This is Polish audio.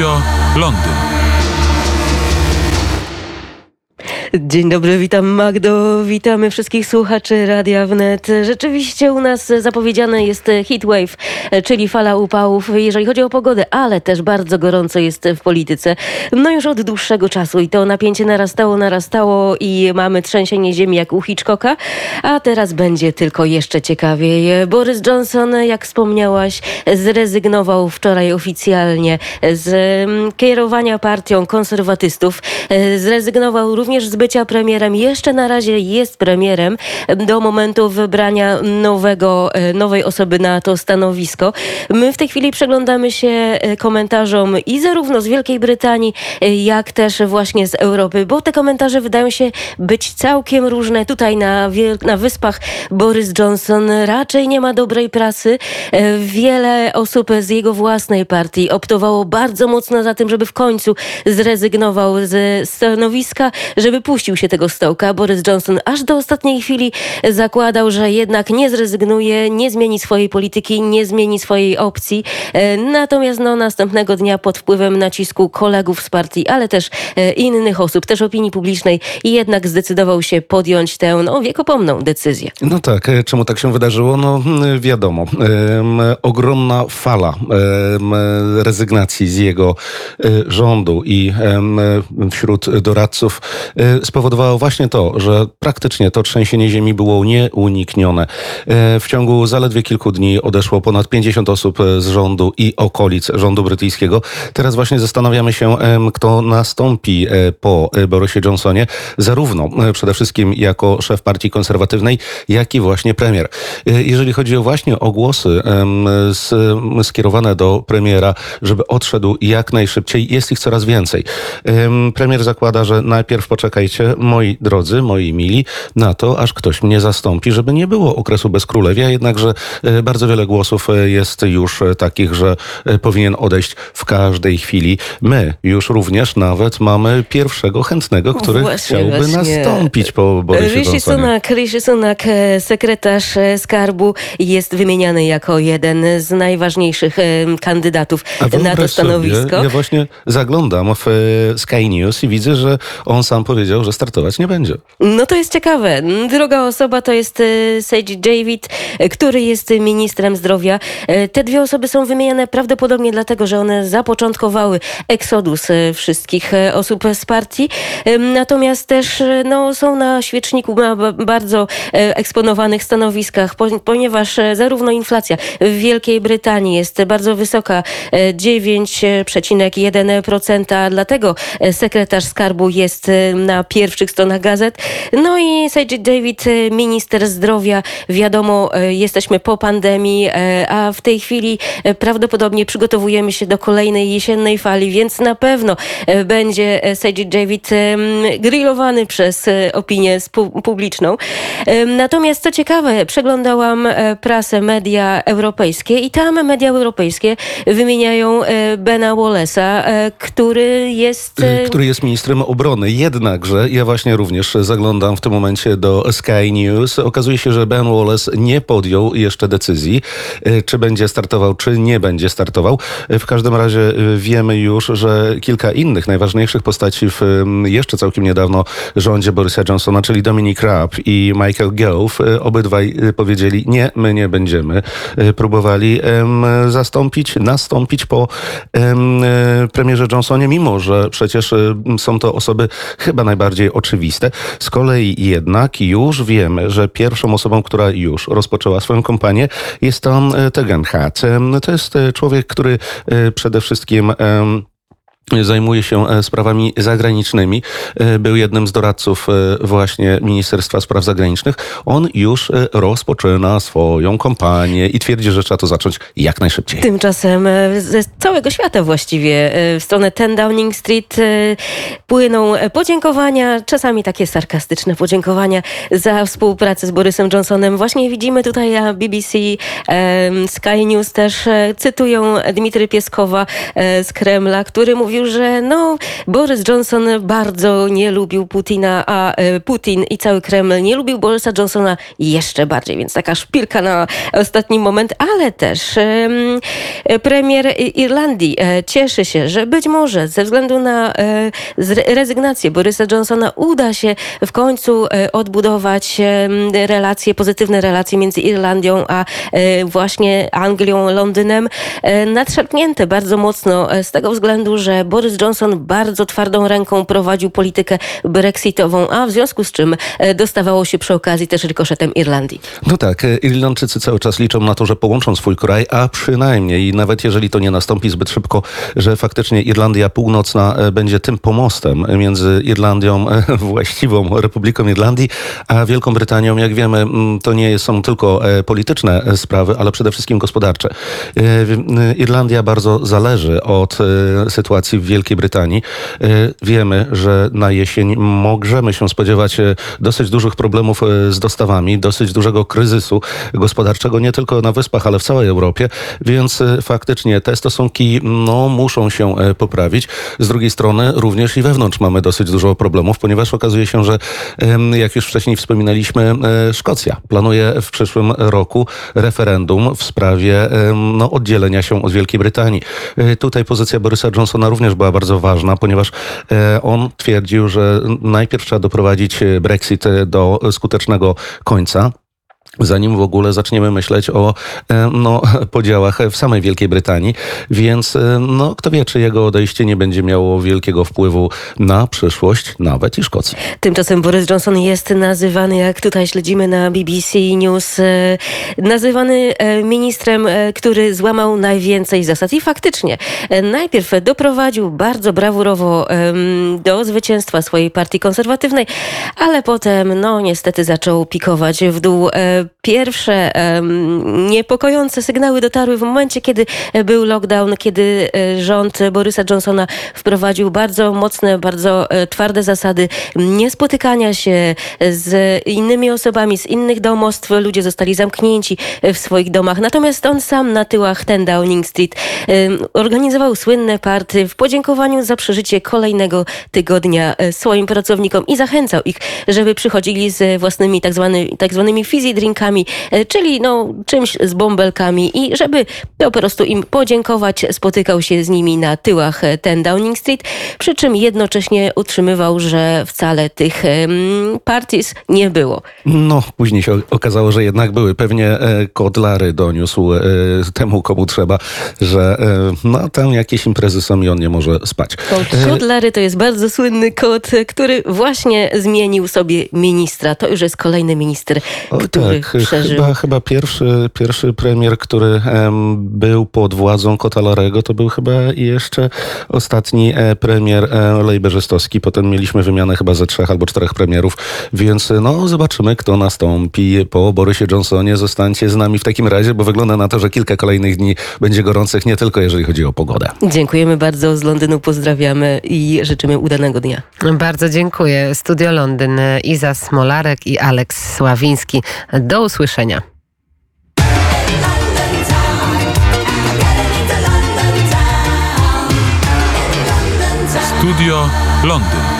Radio Londyn. Dzień dobry, witam Magdo, witamy wszystkich słuchaczy Radia Wnet. Rzeczywiście u nas zapowiedziane jest heatwave, czyli fala upałów, jeżeli chodzi o pogodę, ale też bardzo gorąco jest w polityce. No już od dłuższego czasu i to napięcie narastało, narastało i mamy trzęsienie ziemi jak u Hitchcocka, a teraz będzie tylko jeszcze ciekawiej. Boris Johnson, jak wspomniałaś, zrezygnował wczoraj oficjalnie z mm, kierowania partią konserwatystów. Zrezygnował również z bycia premierem. Jeszcze na razie jest premierem do momentu wybrania nowego, e, nowej osoby na to stanowisko. My w tej chwili przeglądamy się e, komentarzom i zarówno z Wielkiej Brytanii, e, jak też właśnie z Europy, bo te komentarze wydają się być całkiem różne. Tutaj na, na Wyspach Boris Johnson raczej nie ma dobrej prasy. Wiele osób z jego własnej partii optowało bardzo mocno za tym, żeby w końcu zrezygnował ze stanowiska, żeby puścił się tego stołka. Boris Johnson aż do ostatniej chwili zakładał, że jednak nie zrezygnuje, nie zmieni swojej polityki, nie zmieni swojej opcji. E, natomiast no, następnego dnia pod wpływem nacisku kolegów z partii, ale też e, innych osób, też opinii publicznej jednak zdecydował się podjąć tę no, wiekopomną decyzję. No tak, e, czemu tak się wydarzyło? No wiadomo, ogromna fala rezygnacji z jego rządu i wśród doradców spowodowało właśnie to, że praktycznie to trzęsienie ziemi było nieuniknione. E, w ciągu zaledwie kilku dni odeszło ponad 50 osób z rządu i okolic rządu brytyjskiego. Teraz właśnie zastanawiamy się, kto nastąpi e, po Borisie Johnsonie, zarówno e, przede wszystkim jako szef partii konserwatywnej, jak i właśnie premier. Jeżeli chodzi o właśnie o głosy skierowane do premiera, żeby odszedł jak najszybciej, jest ich coraz więcej. Premier zakłada, że najpierw poczekajcie moi drodzy, moi mili, na to, aż ktoś mnie zastąpi, żeby nie było okresu bezkrólewia, jednakże e, bardzo wiele głosów e, jest już e, takich, że powinien odejść w każdej chwili. My już również nawet mamy pierwszego chętnego, który właśnie, chciałby właśnie. nastąpić po Borysie Rishi Sunak, Rishi Sunak, sekretarz skarbu jest wymieniany jako jeden z najważniejszych kandydatów na to stanowisko. Sobie, ja właśnie zaglądam w Sky News i widzę, że on sam powiedział, że że startować nie będzie. No to jest ciekawe. Druga osoba to jest e, Sage David, który jest ministrem zdrowia. E, te dwie osoby są wymieniane prawdopodobnie dlatego, że one zapoczątkowały eksodus wszystkich osób z partii. Natomiast też no, są na świeczniku na bardzo eksponowanych stanowiskach, ponieważ zarówno inflacja w Wielkiej Brytanii jest bardzo wysoka, 9,1%, dlatego sekretarz skarbu jest na pierwszych stronach gazet. No i Sajid David, e, minister zdrowia, wiadomo, e, jesteśmy po pandemii, e, a w tej chwili prawdopodobnie przygotowujemy się do kolejnej jesiennej fali, więc na pewno będzie Sajid David grillowany przez opinię publiczną. Natomiast co ciekawe, przeglądałam prasę, media europejskie i tam media europejskie wymieniają Bena Wallace'a, który jest... Który jest ministrem obrony. Jednakże ja właśnie również zaglądam w tym momencie do Sky News. Okazuje się, że Ben Wallace nie podjął jeszcze decyzji, e, czy będzie startował, czy nie będzie startował. E, w każdym razie e, wiemy już, że kilka innych najważniejszych postaci w jeszcze całkiem niedawno rządzie Borysa Johnsona, czyli Dominic Raab i Michael Gove, obydwaj powiedzieli nie, my nie będziemy. Próbowali zastąpić, nastąpić po premierze Johnsonie, mimo że przecież są to osoby chyba najbardziej bardziej oczywiste. Z kolei jednak już wiemy, że pierwszą osobą, która już rozpoczęła swoją kampanię jest to e, Tegan Hat. To jest e, człowiek, który e, przede wszystkim zajmuje się e, sprawami zagranicznymi. E, był jednym z doradców e, właśnie Ministerstwa Spraw Zagranicznych. On już rozpoczyna swoją kampanię i twierdzi, że trzeba to zacząć jak najszybciej. Tymczasem ze całego świata właściwie w stronę 10 Downing Street płyną podziękowania, czasami takie sarkastyczne podziękowania za współpracę z Borysem Johnsonem. Właśnie widzimy tutaj na BBC, Sky News też cytują Dmitry Pieskowa z Kremla, który mówił mówił, że no, Boris Johnson bardzo nie lubił Putina, a e, Putin i cały Kreml nie lubił Borisa Johnsona jeszcze bardziej, więc taka szpilka na ostatni moment, ale też premier Irlandii e, cieszy się, że być może ze względu na e, rezygnację Borysa Johnsona uda się w końcu odbudować relacje, pozytywne relacje między Irlandią a właśnie Anglią, Londynem, nadszarpnięte bardzo mocno z tego względu, że Boris Johnson bardzo twardą ręką prowadził politykę brexitową, a w związku z czym e, dostawało się przy okazji też rykoszetem Irlandii. No tak, e, Irlandczycy cały czas liczą na to, że połączą swój kraj, a przynajmniej, nawet jeżeli to nie nastąpi zbyt szybko, że faktycznie Irlandia Północna e, będzie tym pomostem między Irlandią, właściwą Republiką Irlandii, a Wielką Brytanią. Jak wiemy, to nie są tylko polityczne sprawy, ale przede wszystkim gospodarcze. Irlandia bardzo zależy od sytuacji w Wielkiej Brytanii. Wiemy, że na jesień możemy się spodziewać e, dosyć dużych problemów e, z dostawami, dosyć dużego kryzysu gospodarczego, nie tylko na Wyspach, ale w całej Europie, więc e, faktycznie te stosunki no, muszą się poprawić. Z drugiej strony również i wewnątrz mamy dosyć dużo problemów, ponieważ okazuje się, że jak już wcześniej wspominaliśmy, Szkocja planuje w przyszłym roku referendum w sprawie no, oddzielenia się od Wielkiej Brytanii. Tutaj pozycja Borysa Johnsona również była bardzo ważna, ponieważ on twierdził, że najpierw trzeba doprowadzić e, Brexit e, do skutecznego końca zanim w ogóle zaczniemy myśleć o e, no, podziałach w samej Wielkiej Brytanii. Więc no, kto wie, czy jego odejście nie będzie miało wielkiego wpływu na przyszłość nawet i Szkocji. Tymczasem Boris Johnson jest nazywany, jak tutaj śledzimy na BBC News, nazywany ministrem, który złamał najwięcej zasad. I faktycznie, najpierw doprowadził bardzo brawurowo do zwycięstwa swojej partii konserwatywnej, ale potem, no niestety, zaczął pikować w dół. E, pierwsze niepokojące sygnały dotarły w momencie, kiedy był lockdown, kiedy e, rząd Borysa Johnsona wprowadził bardzo mocne, bardzo e, twarde zasady niespotykania się z innymi osobami, z innych domostw. Ludzie zostali zamknięci w swoich domach. Natomiast on sam na tyłach ten Downing Street organizował słynne party w podziękowaniu za przeżycie kolejnego tygodnia swoim pracownikom i zachęcał ich, żeby przychodzili z własnymi tak, zwany, tak zwanymi e, czyli no, czymś z bąbelkami i żeby po prostu im podziękować, spotykał się z nimi na tyłach e, ten Downing Street, przy czym jednocześnie utrzymywał, że wcale tych parties nie było. No, później się okazało, że jednak były. Pewnie e, kod Lary doniósł temu, komu trzeba, że no, tam jakieś imprezy są i on nie może spać. Kod Lary to jest bardzo słynny kod, który właśnie zmienił sobie ministra. To już jest kolejny minister, o, który tak, przeżył. Chyba, chyba pierwszy, pierwszy premier, który był pod władzą Kota Larego, to był chyba jeszcze ostatni e, premier e, lejberzystowski. Potem mieliśmy wymianę chyba ze trzech albo czterech premierów, więc no zobaczymy, kto nastąpi po Borysie Johnsonie. Zostańcie z nami w takim razie, bo wygląda na to, że kilka kolejnych dni będzie gorących, nie tylko jeżeli chodzi o pogodę. Dziękujemy bardzo, z Londynu pozdrawiamy i życzymy udanego dnia. Bardzo dziękuję. Studio Londyn, Iza Smolarek i Aleks Sławiński. Do usłyszenia. Studio Londyn.